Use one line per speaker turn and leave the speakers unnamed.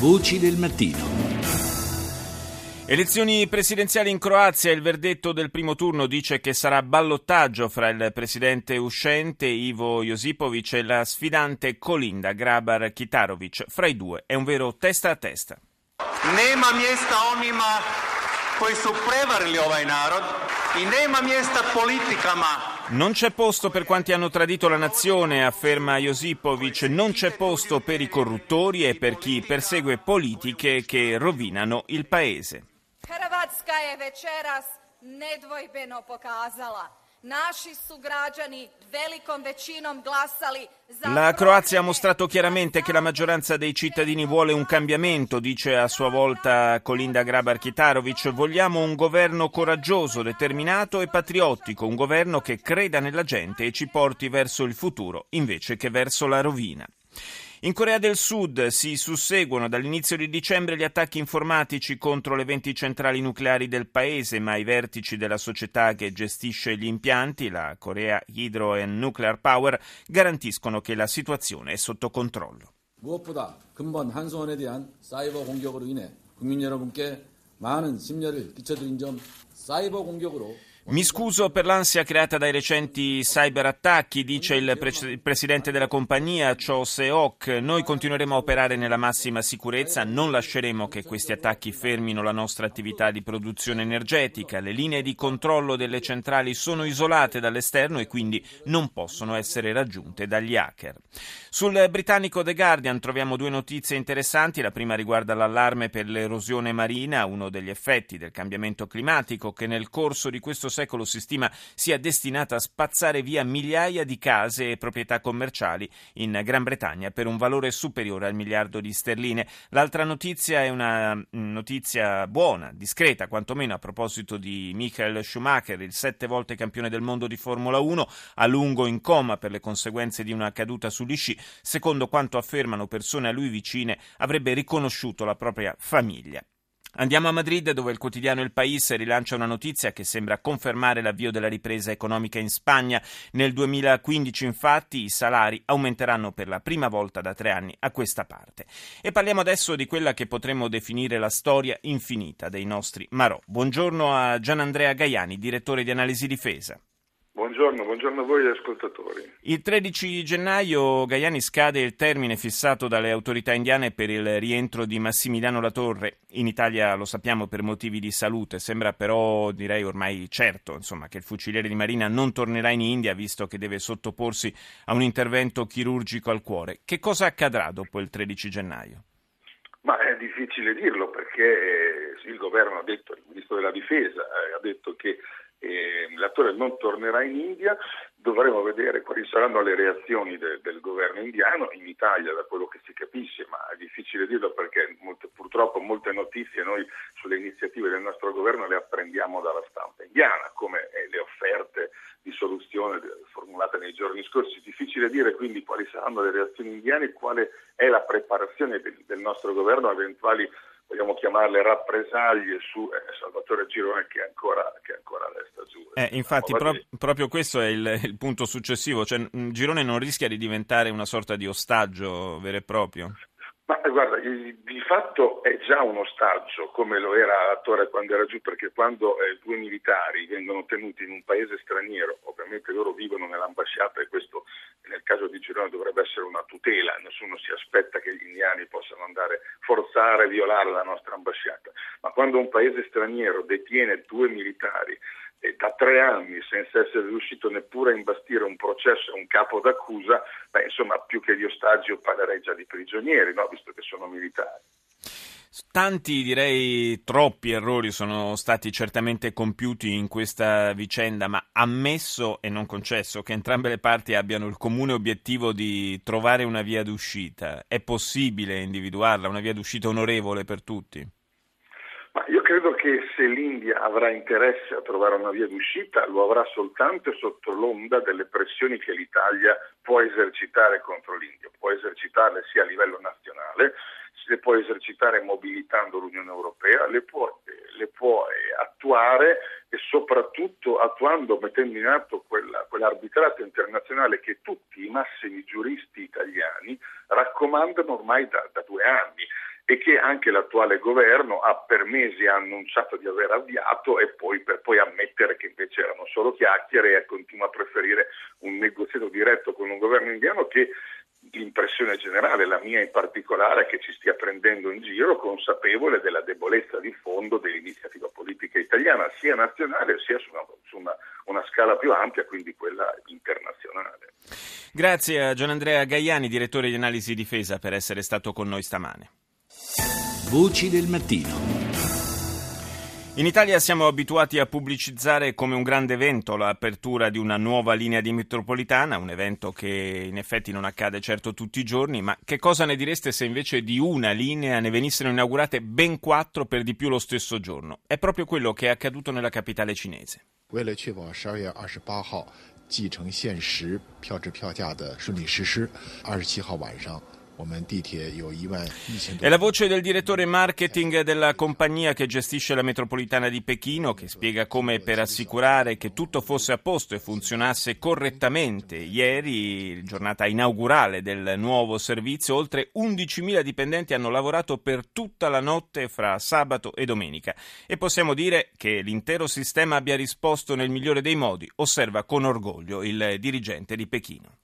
Voci del mattino.
Elezioni presidenziali in Croazia, il verdetto del primo turno dice che sarà ballottaggio fra il presidente uscente Ivo Josipovic e la sfidante Kolinda Grabar Kitarovic. Fra i due è un vero testa a testa.
Nema mjesta onima koji su prevarili ovaj narod i nema mjesta politikama
non c'è posto per quanti hanno tradito la nazione, afferma Josipovic, non c'è posto per i corruttori e per chi persegue politiche che rovinano il paese.
Hrvatska je večeras nedvojbeno pokazala Naši su građani velikom većinom glasali za...
La Croazia ha mostrato chiaramente che la maggioranza dei cittadini vuole un cambiamento, dice a sua volta Kolinda Grabar-Kitarovic. Vogliamo un governo coraggioso, determinato e patriottico, un governo che creda nella gente e ci porti verso il futuro invece che verso la rovina. In Corea del Sud si susseguono dall'inizio di dicembre gli attacchi informatici contro le 20 centrali nucleari del paese, ma i vertici della società che gestisce gli impianti, la Korea Hydro and Nuclear Power, garantiscono che la situazione è sotto controllo. 무엇보다 근본 한수원에 대한 사이버 공격으로 인해 국민 여러분께 많은 심려를 끼쳐드린 점 사이버 공격으로 mi scuso per l'ansia creata dai recenti cyberattacchi, dice il, pre- il, presidente della compagnia, Cho Se-ok. Noi continueremo a operare nella massima sicurezza, non lasceremo che questi attacchi fermino la nostra attività di produzione energetica. Le linee di controllo delle centrali sono isolate dall'esterno e quindi non possono essere raggiunte dagli hacker. Sul britannico The Guardian troviamo due notizie interessanti. La prima riguarda l'allarme per l'erosione marina, uno degli effetti del cambiamento climatico che nel corso di questo secolo si stima sia destinata a spazzare via migliaia di case e proprietà commerciali in Gran Bretagna per un valore superiore al miliardo di sterline. L'altra notizia è una mm, notizia buona, discreta, quantomeno a proposito di Michael Schumacher, il sette volte campione del mondo di Formula 1, a lungo in coma per le conseguenze di una caduta sugli sci. Secondo quanto affermano persone a lui vicine, avrebbe riconosciuto la propria famiglia. Andiamo a Madrid dove il quotidiano Il País rilancia una notizia che sembra confermare l'avvio della ripresa economica in Spagna. Nel 2015 infatti i salari aumenteranno per la prima volta da tre anni a questa parte. E parliamo adesso di quella che potremmo definire la storia infinita dei nostri Marò. Buongiorno a Gianandrea Gaiani, direttore di Analisi Difesa.
Buongiorno, buongiorno a voi ascoltatori.
Il 13 gennaio Gaiani scade il termine fissato dalle autorità indiane per il rientro di Massimiliano Latorre. In Italia lo sappiamo per motivi di salute, sembra però direi ormai certo insomma, che il fuciliere di Marina non tornerà in India visto che deve sottoporsi a un intervento chirurgico al cuore. Che cosa accadrà dopo il 13 gennaio?
Ma è difficile dirlo perché il governo ha detto, il ministro della difesa eh, ha detto che eh, l'attore non tornerà in India, dovremo vedere quali saranno le reazioni de, del governo indiano, in Italia da quello che si capisce, ma è difficile dirlo perché molte, purtroppo molte notizie noi sulle iniziative del nostro governo le apprendiamo dalla stampa indiana, come eh, le offerte di soluzione formulate nei giorni scorsi. Difficile dire quindi quali saranno le reazioni indiane e quale è la preparazione del, del nostro governo a eventuali vogliamo chiamarle rappresaglie su eh, Salvatore Girone che ancora, che ancora resta giù.
Eh, infatti pro- proprio questo è il, il punto successivo, cioè, Girone non rischia di diventare una sorta di ostaggio vero e proprio?
Ma guarda, di fatto è già un ostaggio, come lo era Attore quando era giù, perché quando eh, due militari vengono tenuti in un paese straniero, ovviamente loro vivono nell'ambasciata e questo nel caso di Girone dovrebbe essere una tutela, nessuno si aspetta che gli indiani possano andare a forzare, violare la nostra ambasciata, ma quando un paese straniero detiene due militari da tre anni senza essere riuscito neppure a imbastire un processo e un capo d'accusa, beh, insomma, più che di ostaggi io parlerei già di prigionieri, no? visto che sono militari.
Tanti, direi troppi errori sono stati certamente compiuti in questa vicenda, ma ammesso e non concesso che entrambe le parti abbiano il comune obiettivo di trovare una via d'uscita, è possibile individuarla, una via d'uscita onorevole per tutti?
Ma io credo che se l'India avrà interesse a trovare una via d'uscita, lo avrà soltanto sotto l'onda delle pressioni che l'Italia può esercitare contro l'India, può esercitarle sia a livello nazionale, le può esercitare mobilitando l'Unione Europea, le può, le può attuare e soprattutto attuando, mettendo in atto quella, quell'arbitrato internazionale che tutti i massimi giuristi italiani raccomandano ormai da, da due anni e che anche l'attuale governo ha per mesi annunciato di aver avviato e poi per poi ammettere che invece erano solo chiacchiere e continua a preferire un negoziato diretto con un governo indiano che l'impressione generale, la mia in particolare, è che ci stia prendendo in giro consapevole della debolezza di fondo dell'iniziativa politica italiana, sia nazionale sia su una, su una, una scala più ampia, quindi quella internazionale.
Grazie a Gian Andrea Gaiani, direttore di analisi difesa, per essere stato con noi stamane.
Voci del mattino.
In Italia siamo abituati a pubblicizzare come un grande evento l'apertura di una nuova linea di metropolitana, un evento che in effetti non accade certo tutti i giorni, ma che cosa ne direste se invece di una linea ne venissero inaugurate ben quattro per di più lo stesso giorno? È proprio quello che è accaduto nella capitale cinese.
为了确保十二月二十八号继承限时票制票价的顺利实施，二十七号晚上
È la voce del direttore marketing della compagnia che gestisce la metropolitana di Pechino che spiega come per assicurare che tutto fosse a posto e funzionasse correttamente. Ieri, giornata inaugurale del nuovo servizio, oltre 11.000 dipendenti hanno lavorato per tutta la notte fra sabato e domenica. E possiamo dire che l'intero sistema abbia risposto nel migliore dei modi, osserva con orgoglio il dirigente di Pechino.